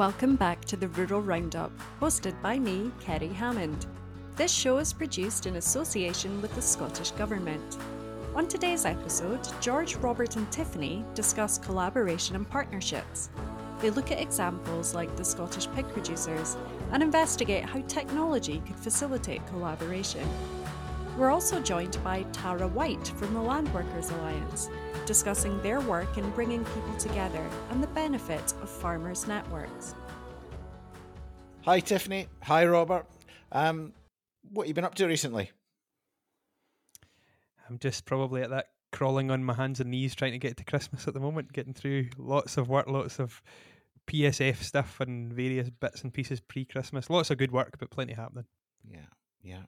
Welcome back to the Rural Roundup, hosted by me, Kerry Hammond. This show is produced in association with the Scottish Government. On today's episode, George, Robert, and Tiffany discuss collaboration and partnerships. They look at examples like the Scottish pig producers and investigate how technology could facilitate collaboration. We're also joined by Tara Wight from the Land Workers Alliance, discussing their work in bringing people together and the benefits of farmers' networks. Hi, Tiffany. Hi, Robert. Um, what have you been up to recently? I'm just probably at that crawling on my hands and knees trying to get to Christmas at the moment, getting through lots of work, lots of PSF stuff and various bits and pieces pre Christmas. Lots of good work, but plenty happening. Yeah, yeah.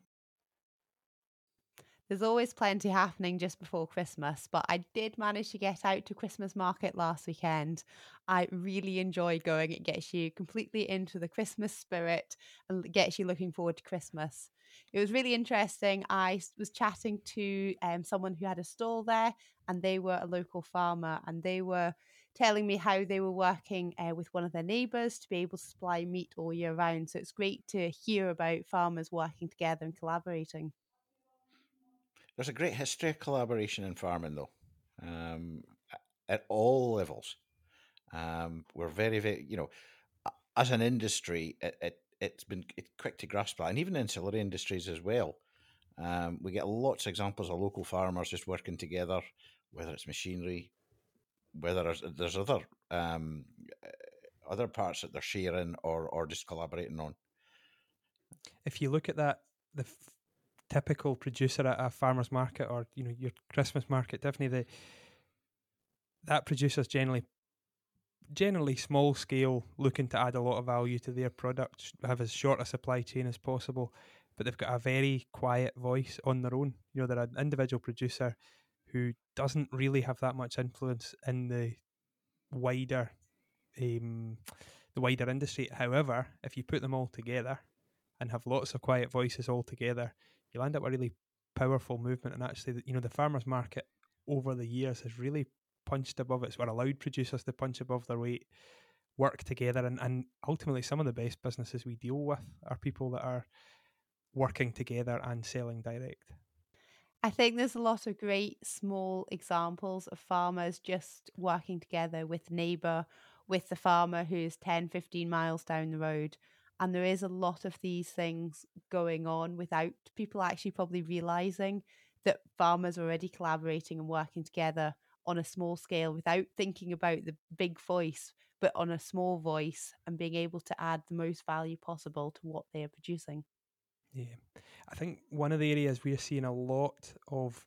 There's always plenty happening just before Christmas, but I did manage to get out to Christmas market last weekend. I really enjoy going. It gets you completely into the Christmas spirit and gets you looking forward to Christmas. It was really interesting. I was chatting to um, someone who had a stall there, and they were a local farmer, and they were telling me how they were working uh, with one of their neighbours to be able to supply meat all year round. So it's great to hear about farmers working together and collaborating. There's a great history of collaboration in farming, though, um, at all levels. Um, we're very, very, you know, as an industry, it, it it's been quick to grasp that, and even ancillary industries as well. Um, we get lots of examples of local farmers just working together, whether it's machinery, whether there's, there's other um, other parts that they're sharing or or just collaborating on. If you look at that, the typical producer at a farmer's market or you know your Christmas market, definitely the that producer's generally generally small scale, looking to add a lot of value to their product, have as short a supply chain as possible, but they've got a very quiet voice on their own. You know, they're an individual producer who doesn't really have that much influence in the wider um, the wider industry. However, if you put them all together and have lots of quiet voices all together, you'll end up a really powerful movement. And actually, you know, the farmers market over the years has really punched above its, we're allowed producers to punch above their weight, work together, and, and ultimately some of the best businesses we deal with are people that are working together and selling direct. I think there's a lot of great small examples of farmers just working together with neighbour, with the farmer who's 10, 15 miles down the road. And there is a lot of these things going on without people actually probably realising that farmers are already collaborating and working together on a small scale without thinking about the big voice, but on a small voice and being able to add the most value possible to what they are producing. Yeah, I think one of the areas we're seeing a lot of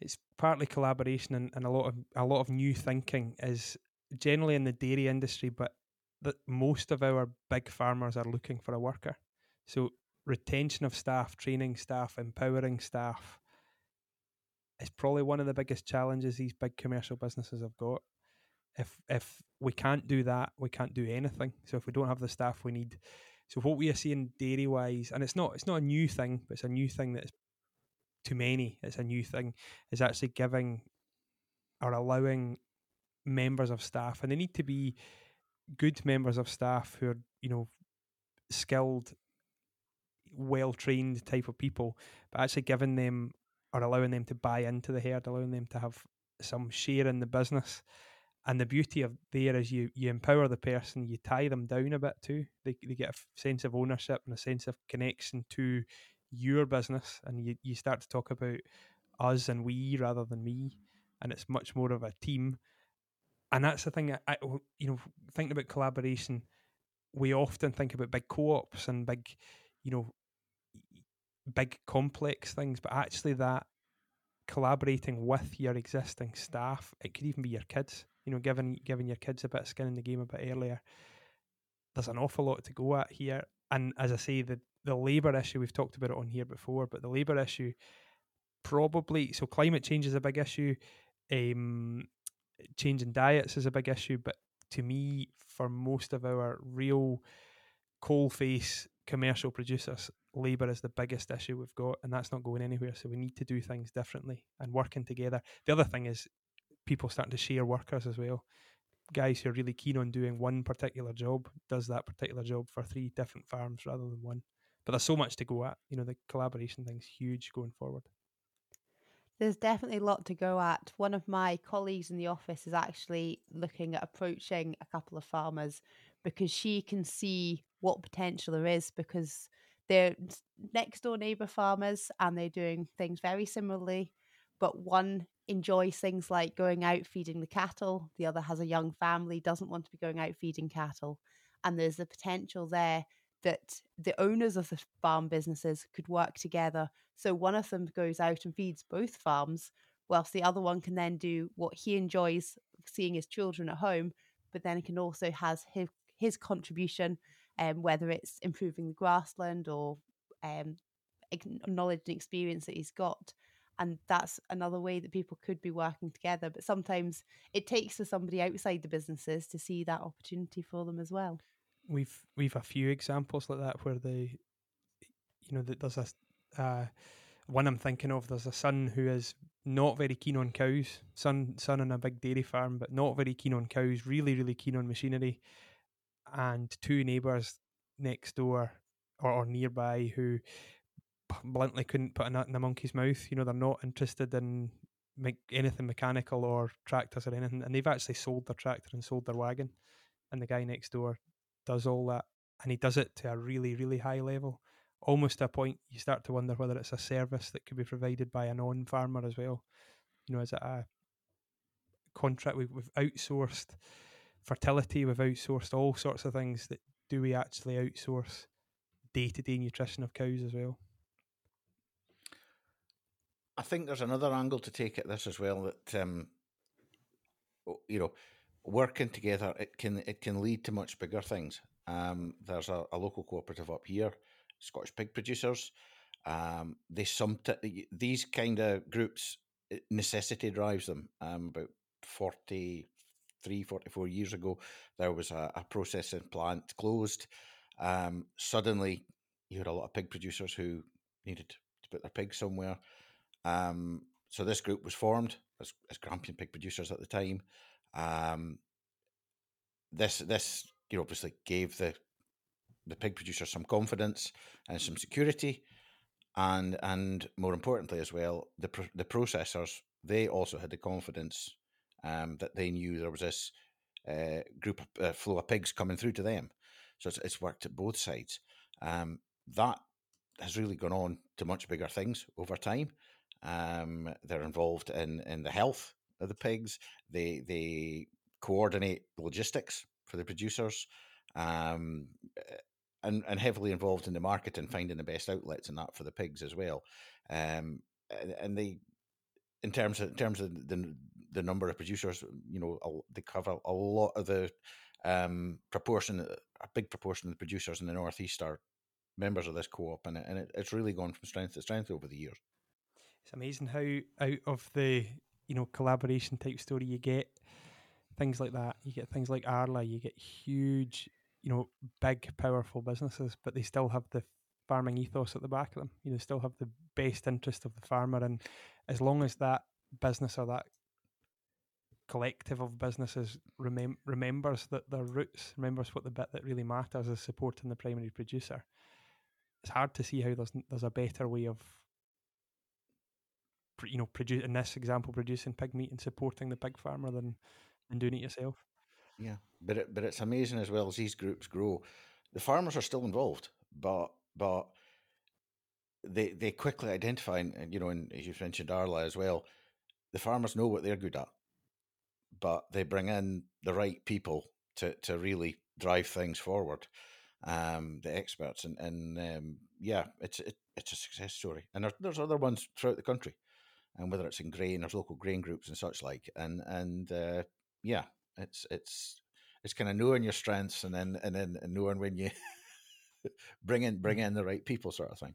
it's partly collaboration and, and a lot of a lot of new thinking is generally in the dairy industry, but that most of our big farmers are looking for a worker. So retention of staff, training staff, empowering staff, is probably one of the biggest challenges these big commercial businesses have got. If if we can't do that, we can't do anything. So if we don't have the staff we need, so what we are seeing dairy wise, and it's not it's not a new thing, but it's a new thing that's to many. It's a new thing is actually giving or allowing members of staff, and they need to be good members of staff who are you know skilled, well trained type of people, but actually giving them or allowing them to buy into the herd, allowing them to have some share in the business. And the beauty of there is you you empower the person, you tie them down a bit too. They they get a sense of ownership and a sense of connection to your business, and you you start to talk about us and we rather than me, and it's much more of a team. And that's the thing. I, you know thinking about collaboration, we often think about big co-ops and big, you know, big complex things, but actually that collaborating with your existing staff, it could even be your kids. You know, giving giving your kids a bit of skin in the game a bit earlier. There's an awful lot to go at here, and as I say, the the labour issue we've talked about it on here before, but the labour issue probably so climate change is a big issue. Um, changing diets is a big issue, but to me, for most of our real coal face commercial producers, labour is the biggest issue we've got, and that's not going anywhere. So we need to do things differently and working together. The other thing is people starting to share workers as well. guys who are really keen on doing one particular job does that particular job for three different farms rather than one. But there's so much to go at. You know, the collaboration thing's huge going forward. There's definitely a lot to go at. One of my colleagues in the office is actually looking at approaching a couple of farmers because she can see what potential there is because they're next door neighbor farmers and they're doing things very similarly but one enjoys things like going out feeding the cattle the other has a young family doesn't want to be going out feeding cattle and there's a potential there that the owners of the farm businesses could work together so one of them goes out and feeds both farms whilst the other one can then do what he enjoys seeing his children at home but then he can also has his his contribution um, whether it's improving the grassland or um, knowledge and experience that he's got. And that's another way that people could be working together. But sometimes it takes for somebody outside the businesses to see that opportunity for them as well. We've we've a few examples like that where they, you know, that there's a uh, one I'm thinking of. There's a son who is not very keen on cows. Son son on a big dairy farm, but not very keen on cows. Really really keen on machinery and two neighbours next door or, or nearby who bluntly couldn't put a nut in a monkey's mouth. You know, they're not interested in make anything mechanical or tractors or anything, and they've actually sold their tractor and sold their wagon. And the guy next door does all that, and he does it to a really, really high level, almost to a point you start to wonder whether it's a service that could be provided by a non-farmer as well. You know, is it a contract we've, we've outsourced fertility, we've outsourced all sorts of things. That do we actually outsource day to day nutrition of cows as well? I think there's another angle to take at this as well. That um, you know, working together it can it can lead to much bigger things. Um, there's a, a, local cooperative up here, Scottish Pig Producers. Um, they some these kind of groups necessity drives them. Um, about 40, 43, 44 years ago, there was a, a processing plant closed. Um, suddenly, you had a lot of pig producers who needed to put their pigs somewhere. Um, so this group was formed as, as Grampian pig producers at the time. Um, this this you know obviously gave the the pig producers some confidence and some security, and and more importantly as well, the the processors they also had the confidence um, that they knew there was this uh, group of uh, flow of pigs coming through to them. So it's, it's worked at both sides. Um, that has really gone on to much bigger things over time. Um, they're involved in, in the health of the pigs. They they coordinate logistics for the producers, um, eh, and and heavily involved in the market and finding the best outlets and that for the pigs as well. Um, and, and they, in terms of in terms of the the number of producers, you know, they cover a lot of the um, proportion, a big proportion of the producers in the northeast are members of this co-op, and, it, and it, it's really gone from strength to strength over the years. It's amazing how out of the you know collaboration type story you get things like that. You get things like Arla. You get huge, you know, big, powerful businesses, but they still have the farming ethos at the back of them. You know, still have the best interest of the farmer, and as long as that business or that collective of businesses remem- remembers that their roots, remembers what the bit that really matters is supporting the primary producer. It's hard to see how there's there's a better way of, you know, produce in this example, producing pig meat and supporting the pig farmer than than doing it yourself. Yeah, but it, but it's amazing as well as these groups grow, the farmers are still involved, but but they they quickly identify, and you know, and as you mentioned, Arla as well, the farmers know what they're good at but they bring in the right people to to really drive things forward. Um, the experts and and um, yeah, it's it, it's a success story. And there's other ones throughout the country, and whether it's in grain, there's local grain groups and such like. And and uh, yeah, it's it's it's kind of knowing your strengths and then and then and knowing when you bring in bring in the right people, sort of thing.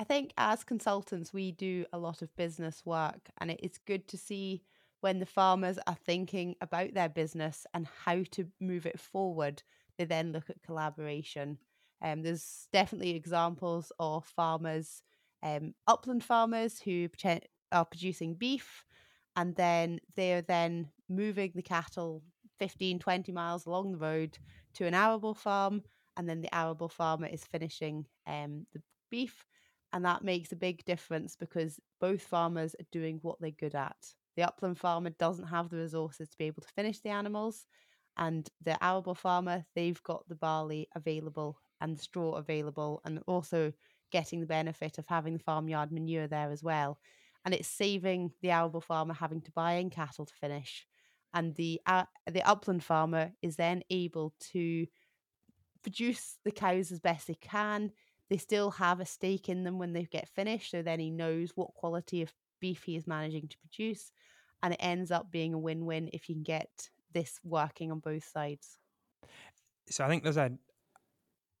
I think as consultants, we do a lot of business work, and it's good to see when the farmers are thinking about their business and how to move it forward, they then look at collaboration. Um, there's definitely examples of farmers, um, upland farmers who are producing beef and then they're then moving the cattle 15, 20 miles along the road to an arable farm, and then the arable farmer is finishing um, the beef. And that makes a big difference because both farmers are doing what they're good at. The upland farmer doesn't have the resources to be able to finish the animals, and the arable farmer, they've got the barley available and the straw available, and also getting the benefit of having the farmyard manure there as well and it's saving the arable farmer having to buy in cattle to finish and the uh, the upland farmer is then able to produce the cows as best they can. They still have a stake in them when they get finished so then he knows what quality of beef he is managing to produce and it ends up being a win-win if you can get this working on both sides. So i think there's a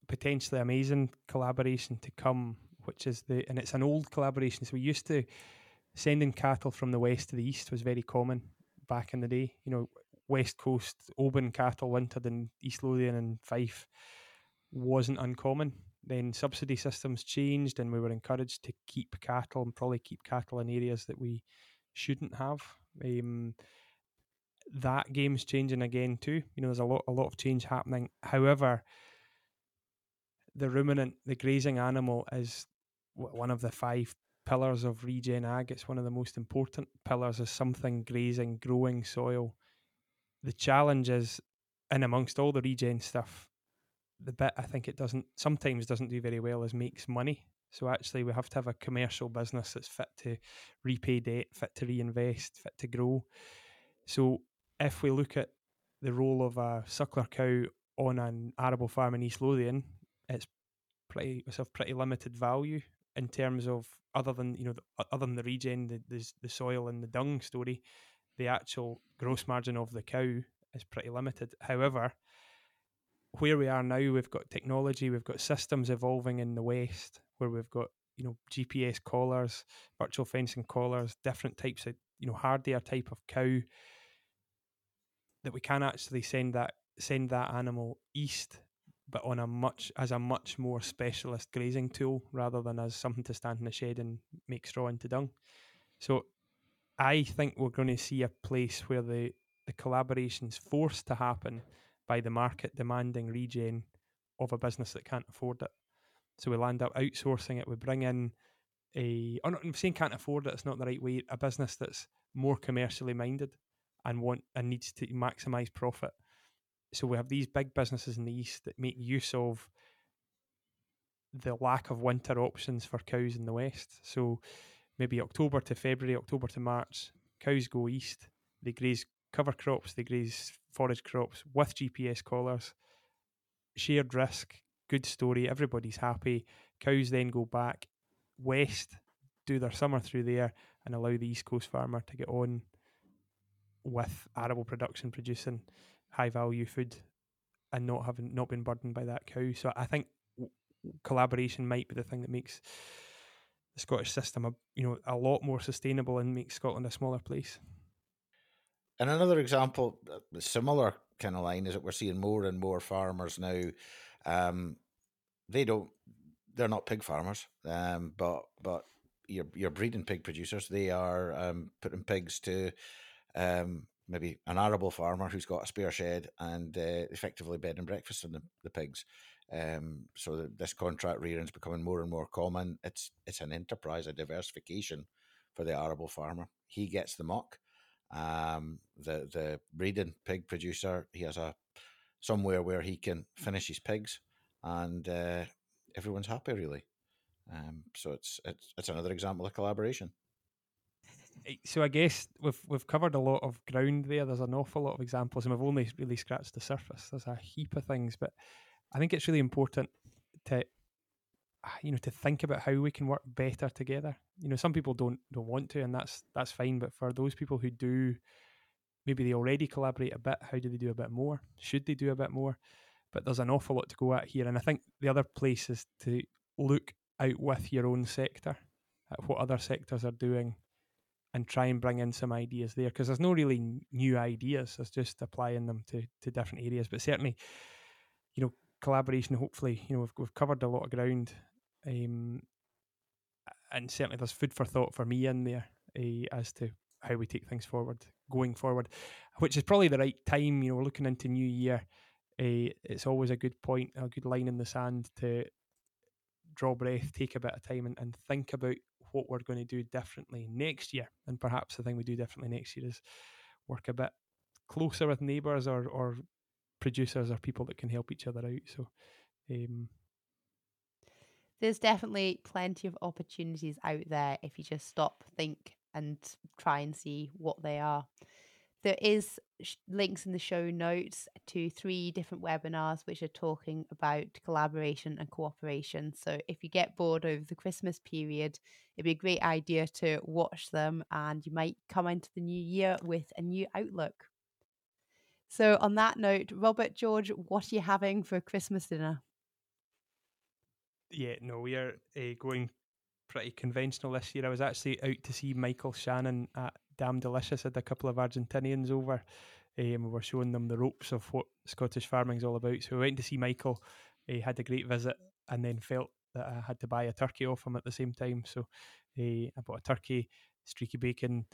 potentially amazing collaboration to come which is the and it's an old collaboration so we used to sending cattle from the west to the east was very common back in the day. You know, west coast Oban cattle wintered in East Lothian and Fife wasn't uncommon. Then subsidy systems changed, and we were encouraged to keep cattle and probably keep cattle in areas that we shouldn't have. Um, that game's changing again too. You know, there's a lot, a lot of change happening. However, the ruminant, the grazing animal, is one of the five pillars of regen ag. It's one of the most important pillars as something grazing, growing soil. The challenge is, and amongst all the regen stuff, the bit I think it doesn't sometimes doesn't do very well is makes money. So actually, we have to have a commercial business that's fit to repay debt, fit to reinvest, fit to grow. So if we look at the role of a suckler cow on an arable farm in East Lothian, it's pretty it's of pretty limited value in terms of other than you know the, other than the regen, the, the the soil and the dung story, the actual gross margin of the cow is pretty limited. However, where we are now, we've got technology, we've got systems evolving in the west where we've got you know GPS collars, virtual fencing collars, different types of you know hardier type of cow that we can actually send that send that animal east but on a much as a much more specialist grazing tool rather than as something to stand in a shed and make straw into dung. So I think we're going to see a place where the the collaboration's forced to happen by the market demanding regen of a business that can't afford it. So we land up outsourcing it. We bring in a. Oh, I'm saying can't afford it. It's not the right way. A business that's more commercially minded and want and needs to maximize profit so we have these big businesses in the east that make use of the lack of winter options for cows in the west. So maybe October to February, October to March, cows go east. They graze cover crops, they graze forage crops with GPS collars. Shared risk, good story. Everybody's happy. Cows then go back west, do their summer through there, and allow the east coast farmer to get on with arable production, producing high value food and not having not been burdened by that cow. So I think collaboration might be the thing that makes the Scottish system a you know a lot more sustainable and makes Scotland a smaller place. And another example, uh, similar kind of line, is that we're seeing more and more farmers now. Um, they don't, they're not pig farmers, um, but but you're you're breeding pig producers. They are um, putting pigs to um, maybe an arable farmer who's got a spare shed and uh, effectively bed and breakfast in the, the pigs. Um, so this contract rearing is becoming more and more common. It's it's an enterprise, a diversification for the arable farmer. He gets the muck. Um, the the breeding pig producer he has a somewhere where he can finish his pigs, and uh, everyone's happy really. Um, so it's it's it's another example of collaboration. Eh, so I guess we've we've covered a lot of ground there. There's an awful lot of examples, and we've only really scratched the surface. There's a heap of things, but I think it's really important to ah, you know to think about how we can work better together. You know, some people don't don't want to, and that's that's fine. But for those people who do, maybe they already collaborate a bit. How do they do a bit more? Should they do a bit more? But there's an awful lot to go at here, and I think the other place is to look out with your own sector at what other sectors are doing and try and bring in some ideas there because there's no really new ideas. It's just applying them to to different areas. But certainly, you know, collaboration. Hopefully, you know, we've we've covered a lot of ground, um, and certainly there's food for thought for me in there uh, as to how we take things forward going forward, which is probably the right time. You know, looking into new year, uh, it's always a good point, a good line in the sand to draw breath, take a bit of time, and, and think about what we're going to do differently next year. And perhaps the thing we do differently next year is work a bit closer with neighbours or or producers or people that can help each other out. So. Um, there's definitely plenty of opportunities out there if you just stop, think, and try and see what they are. There is sh- links in the show notes to three different webinars which are talking about collaboration and cooperation. So if you get bored over the Christmas period, it'd be a great idea to watch them and you might come into the new year with a new outlook. So on that note, Robert George, what are you having for Christmas dinner? Yeah, no, we are uh, going pretty conventional this year. I was actually out to see Michael Shannon at Damn Delicious. Had a couple of Argentinians over. Um, we were showing them the ropes of what Scottish farming is all about. So we went to see Michael. He had a great visit, and then felt that I had to buy a turkey off him at the same time. So uh, I bought a turkey, streaky bacon,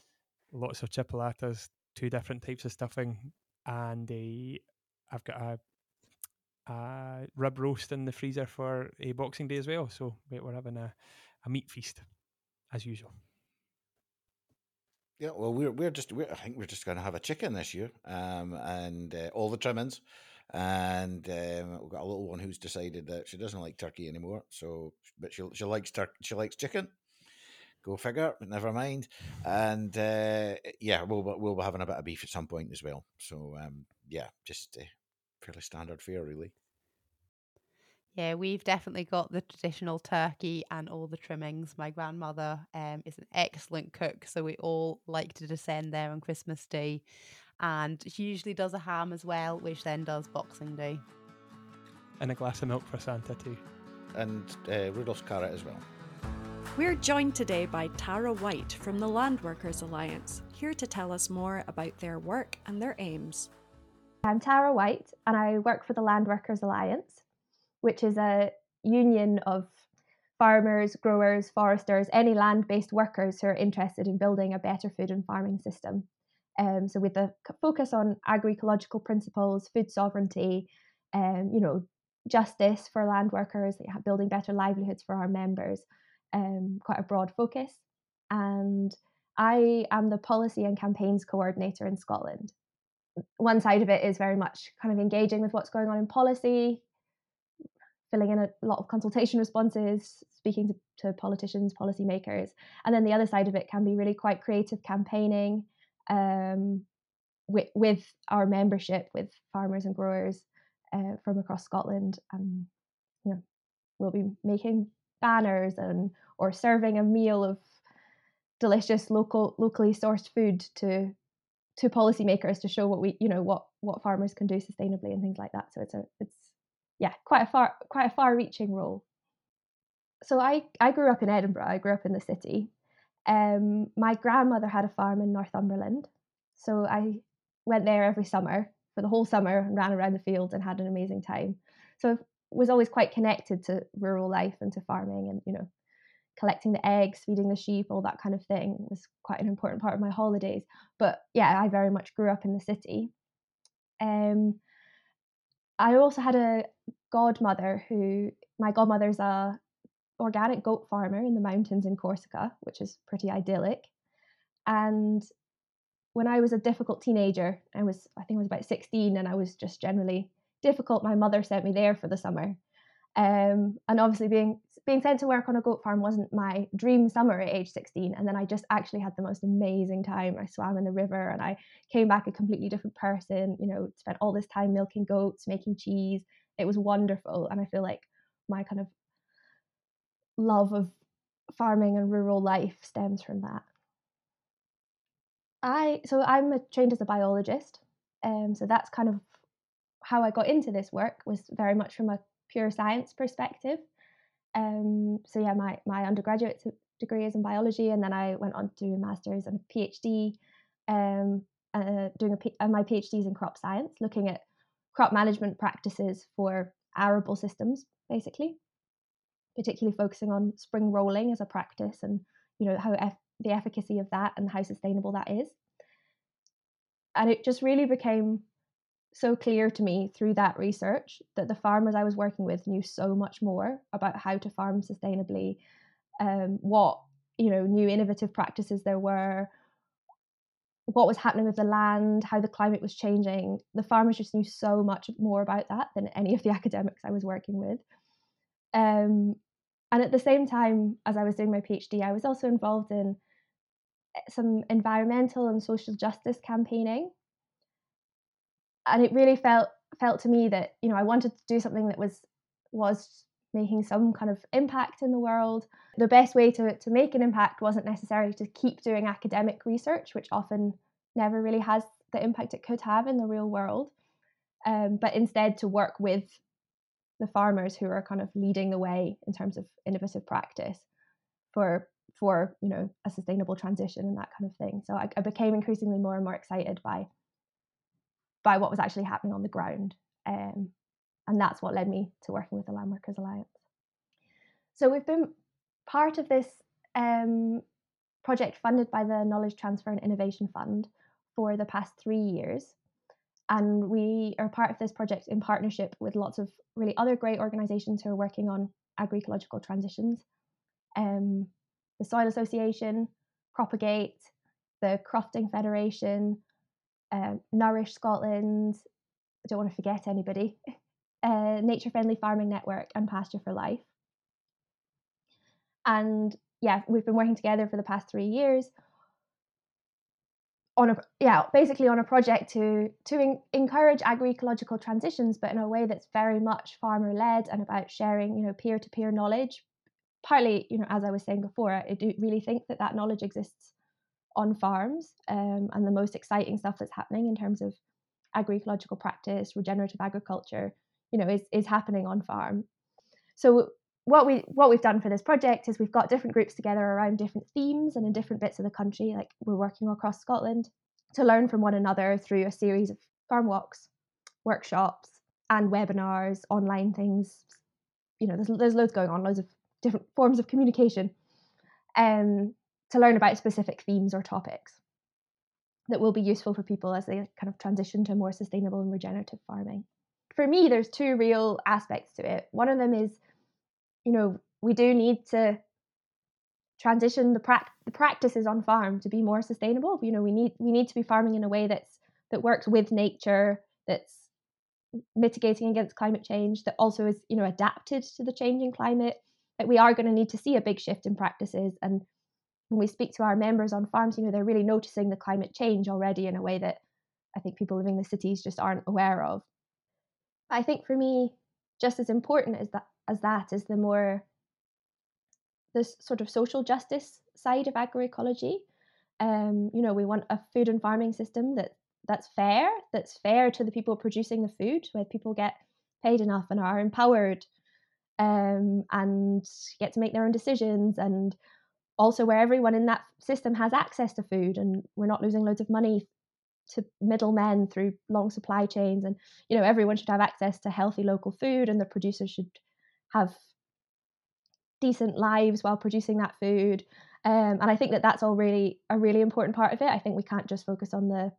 lots of chipolatas, two different types of stuffing, and I've got a uh, rib roast in the freezer for a Boxing Day as well. So we're having a, a meat feast as usual. Yeah, well, we're we're just we're, I think we're just going to have a chicken this year, um, and uh, all the trimmings, and um, we've got a little one who's decided that she doesn't like turkey anymore. So, but she she likes tur- she likes chicken. Go figure. But never mind. And uh, yeah, we'll we'll be having a bit of beef at some point as well. So um, yeah, just uh, fairly standard fare, really. Yeah, we've definitely got the traditional turkey and all the trimmings. My grandmother um, is an excellent cook, so we all like to descend there on Christmas Day. And she usually does a ham as well, which then does Boxing Day. And a glass of milk for Santa too. And uh, Rudolph's carrot as well. We're joined today by Tara Wight from the Land Workers Alliance, here to tell us more about their work and their aims. I'm Tara Wight, and I work for the Land Workers Alliance, which is a union of farmers, growers, foresters, any land based workers who are interested in building a better food and farming system. Um, so, with a focus on agroecological principles, food sovereignty, um, you know, justice for land workers, building better livelihoods for our members, um, quite a broad focus. And I am the policy and campaigns coordinator in Scotland one side of it is very much kind of engaging with what's going on in policy, filling in a lot of consultation responses, speaking to, to politicians, policymakers. And then the other side of it can be really quite creative campaigning um, with, with our membership, with farmers and growers uh, from across Scotland. And, you know, we'll be making banners and or serving a meal of delicious local locally sourced food to to policymakers to show what we you know what what farmers can do sustainably and things like that so it's a it's yeah quite a far quite a far reaching role so i i grew up in edinburgh i grew up in the city um my grandmother had a farm in northumberland so i went there every summer for the whole summer and ran around the fields and had an amazing time so I was always quite connected to rural life and to farming and you know collecting the eggs, feeding the sheep, all that kind of thing was quite an important part of my holidays. But yeah, I very much grew up in the city. Um, I also had a godmother who my godmother's a organic goat farmer in the mountains in Corsica, which is pretty idyllic. And when I was a difficult teenager, I was I think I was about 16 and I was just generally difficult. My mother sent me there for the summer. Um, and obviously being being sent to work on a goat farm wasn't my dream summer at age 16 and then i just actually had the most amazing time. I swam in the river and i came back a completely different person you know spent all this time milking goats making cheese. It was wonderful and i feel like my kind of love of farming and rural life stems from that. I so i'm trained as a biologist um, so that's kind of how i got into this work was very much from a pure science perspective um, so yeah, my my undergraduate degree is in biology, and then I went on to a master's and a PhD, um, uh, doing a P- uh, my PhD is in crop science, looking at crop management practices for arable systems, basically, particularly focusing on spring rolling as a practice and you know how the efficacy of that and how sustainable that is. And it just really became so clear to me through that research that the farmers I was working with knew so much more about how to farm sustainably, um, what you know new innovative practices there were, what was happening with the land, how the climate was changing. The farmers just knew so much more about that than any of the academics I was working with. Um, and at the same time, as I was doing my PhD, I was also involved in eh, some environmental and social justice campaigning. And it really felt felt to me that you know I wanted to do something that was was making some kind of impact in the world. The best way to, to make an impact wasn't necessarily to keep doing academic research, which often never really has the impact it could have in the real world, um, but instead to work with the farmers who are kind of leading the way in terms of innovative practice for for you know a sustainable transition and that kind of thing. So I, I became increasingly more and more excited by by what was actually happening on the ground. Um, and that's what led me to working with the Landworkers Alliance. So we've been part of this um, project funded by the Knowledge Transfer and Innovation Fund for the past three years. And we are part of this project in partnership with lots of really other great organisations who are working on agroecological transitions. Um, the Soil Association, Propagate, the Crofting Federation, uh, Nourish Scotland. I don't want to forget anybody. uh, Nature Friendly Farming Network and Pasture for Life. And yeah, we've been working together for the past three years on a yeah basically on a project to to in, encourage agroecological transitions but in a way that's very much farmer led and about sharing you know peer to peer knowledge partly you know as i was saying before i do really think that that knowledge exists on farms um, and the most exciting stuff that's happening in terms of agroecological practice regenerative agriculture you know is is happening on farm. So what we what we've done for this project is we've got different groups together around different themes and in different bits of the country like we're working across Scotland to learn from one another through a series of farm walks workshops and webinars online things. You know there's, there's loads going on loads of different forms of communication. Um, to learn about specific themes or topics that will be useful for people as they kind of transition to more sustainable and regenerative farming for me, there's two real aspects to it. One of them is, you know, we do need to transition the, pra- the practices on farm to be more sustainable. You know, we need we need to be farming in a way that's that works with nature, that's mitigating against climate change, that also is, you know, adapted to the changing climate. That we are going to need to see a big shift in practices. And when we speak to our members on farms, you know, they're really noticing the climate change already in a way that I think people living in the cities just aren't aware of. I think for me, just as important as that as that is the more this sort of social justice side of agroecology. Um, you know, we want a food and farming system that that's fair, that's fair to the people producing the food, where people get paid enough and are empowered um, and get to make their own decisions, and also where everyone in that system has access to food, and we're not losing loads of money to middlemen through long supply chains and you know everyone should have access to healthy local food and the producers should have decent lives while producing that food. Um, and i think that that's all really a really important part of it. I think we can't just focus on the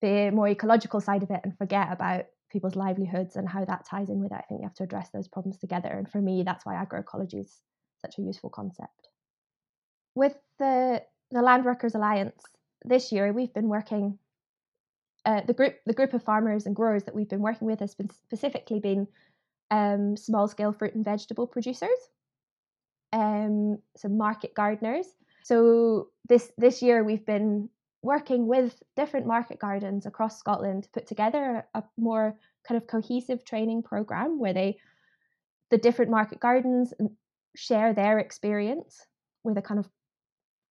the more ecological side of it and forget about people's livelihoods and how that ties in with it. I think we have to address those problems together. And for me that's why agroecology is such a useful concept with the the land workers alliance this year we've been working uh, the group the group of farmers and growers that we've been working with has been specifically been um, small scale fruit and vegetable producers um, some market gardeners. So this this year we've been working with different market gardens across Scotland to put together a more kind of cohesive training program where they the different market gardens share their experience with a kind of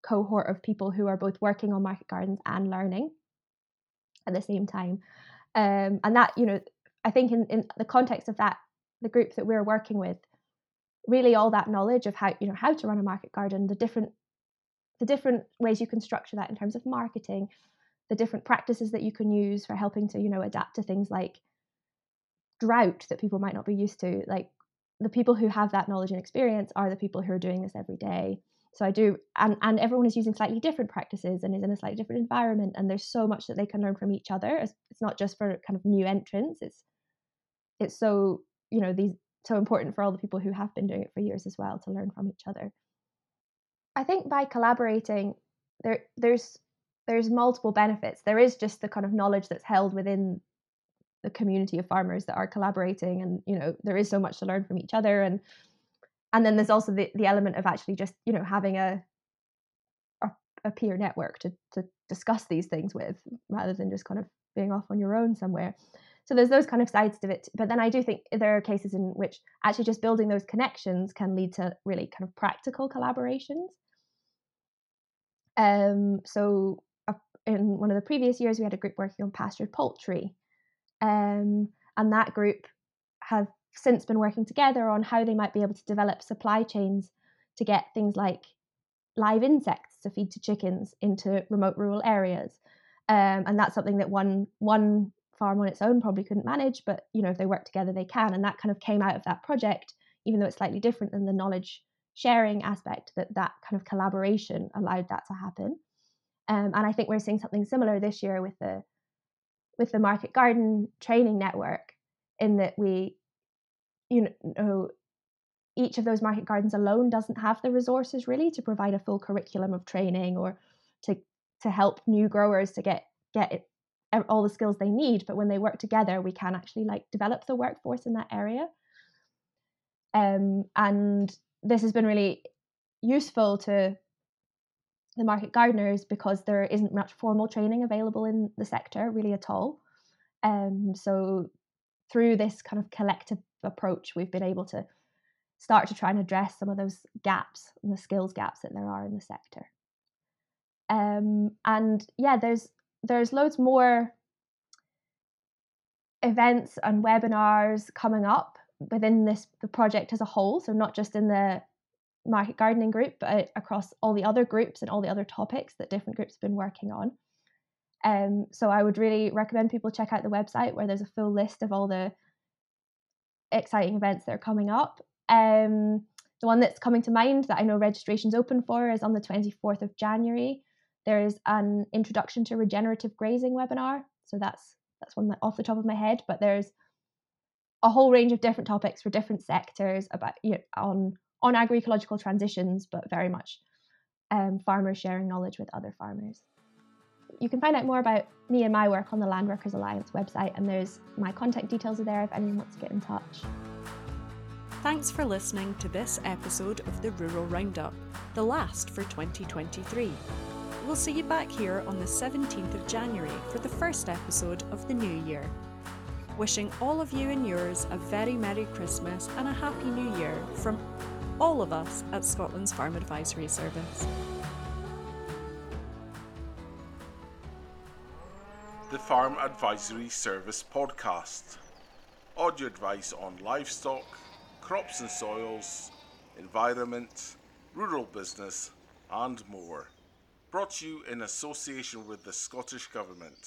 cohort of people who are both working on market gardens and learning at the same time. Um, and that, you know, I think in, in the context of that, the group that we're working with, really all that knowledge of how, you know, how to run a market garden, the different the different ways you can structure that in terms of marketing, the different practices that you can use for helping to, you know, adapt to things like drought that people might not be used to. Like the people who have that knowledge and experience are the people who are doing this every day So I do, and and everyone is using slightly different practices and is in a slightly different environment, and there's so much that they can learn from each other. It's, it's not just for kind of new entrants. It's it's so you know these so important for all the people who have been doing it for years as well to learn from each other. I think by collaborating, there there's there's multiple benefits. There is just the kind of knowledge that's held within the community of farmers that are collaborating, and you know there is so much to learn from each other, and and then there's also the the element of actually just you know having a a, a peer network to to discuss these things with, rather than just kind of being off on your own somewhere. So there's those kind of sides to it. But then I do think there are cases in which actually just building those connections can lead to really kind of practical collaborations. Um, so uh, in one of the previous years, we had a group working on pastured poultry. Um, and that group have since been working together on how they might be able to develop supply chains to get things like live insects to feed to chickens into remote rural areas. Um, and that's something that one one farm on its own probably couldn't manage, but you know if they work together, they can. And that kind of came out of that project, even though it's slightly different than the knowledge sharing aspect. That that kind of collaboration allowed that to happen. Um, and I think we're seeing something similar this year with the with the Market Garden Training Network, in that we, you know, each of those market gardens alone doesn't have the resources really to provide a full curriculum of training or to to help new growers to get get all the skills they need but when they work together we can actually like develop the workforce in that area. Um, and this has been really useful to the market gardeners because there isn't much formal training available in the sector really at all. Um, so through this kind of collective approach we've been able to start to try and address some of those gaps and the skills gaps that there are in the sector. Um, and yeah there's there's loads more events and webinars coming up within this the project as a whole. So not just in the market gardening group but across all the other groups and all the other topics that different groups have been working on. Um, so i would really recommend people check out the website where there's a full list of all the exciting events that are coming up um, the one that's coming to mind that i know registration's open for is on the 24th of january there's an introduction to regenerative grazing webinar. So that's that's one that off the top of my head, but there's a whole range of different topics for different sectors about you know, on on agroecological transitions, but very much um, farmers sharing knowledge with other farmers. You can find out more about me and my work on the Land Workers Alliance website, and there's my contact details are there if anyone wants to get in touch. Thanks for listening to this episode of the Rural Roundup, the last for 2023. We'll see you back here on the 17th of January for the first episode of the new year. Wishing all of you and yours a very Merry Christmas and a Happy New Year from all of us at Scotland's Farm Advisory Service. The Farm Advisory Service podcast. Audio advice on livestock, crops and soils, environment, rural business, and more brought to you in association with the Scottish Government.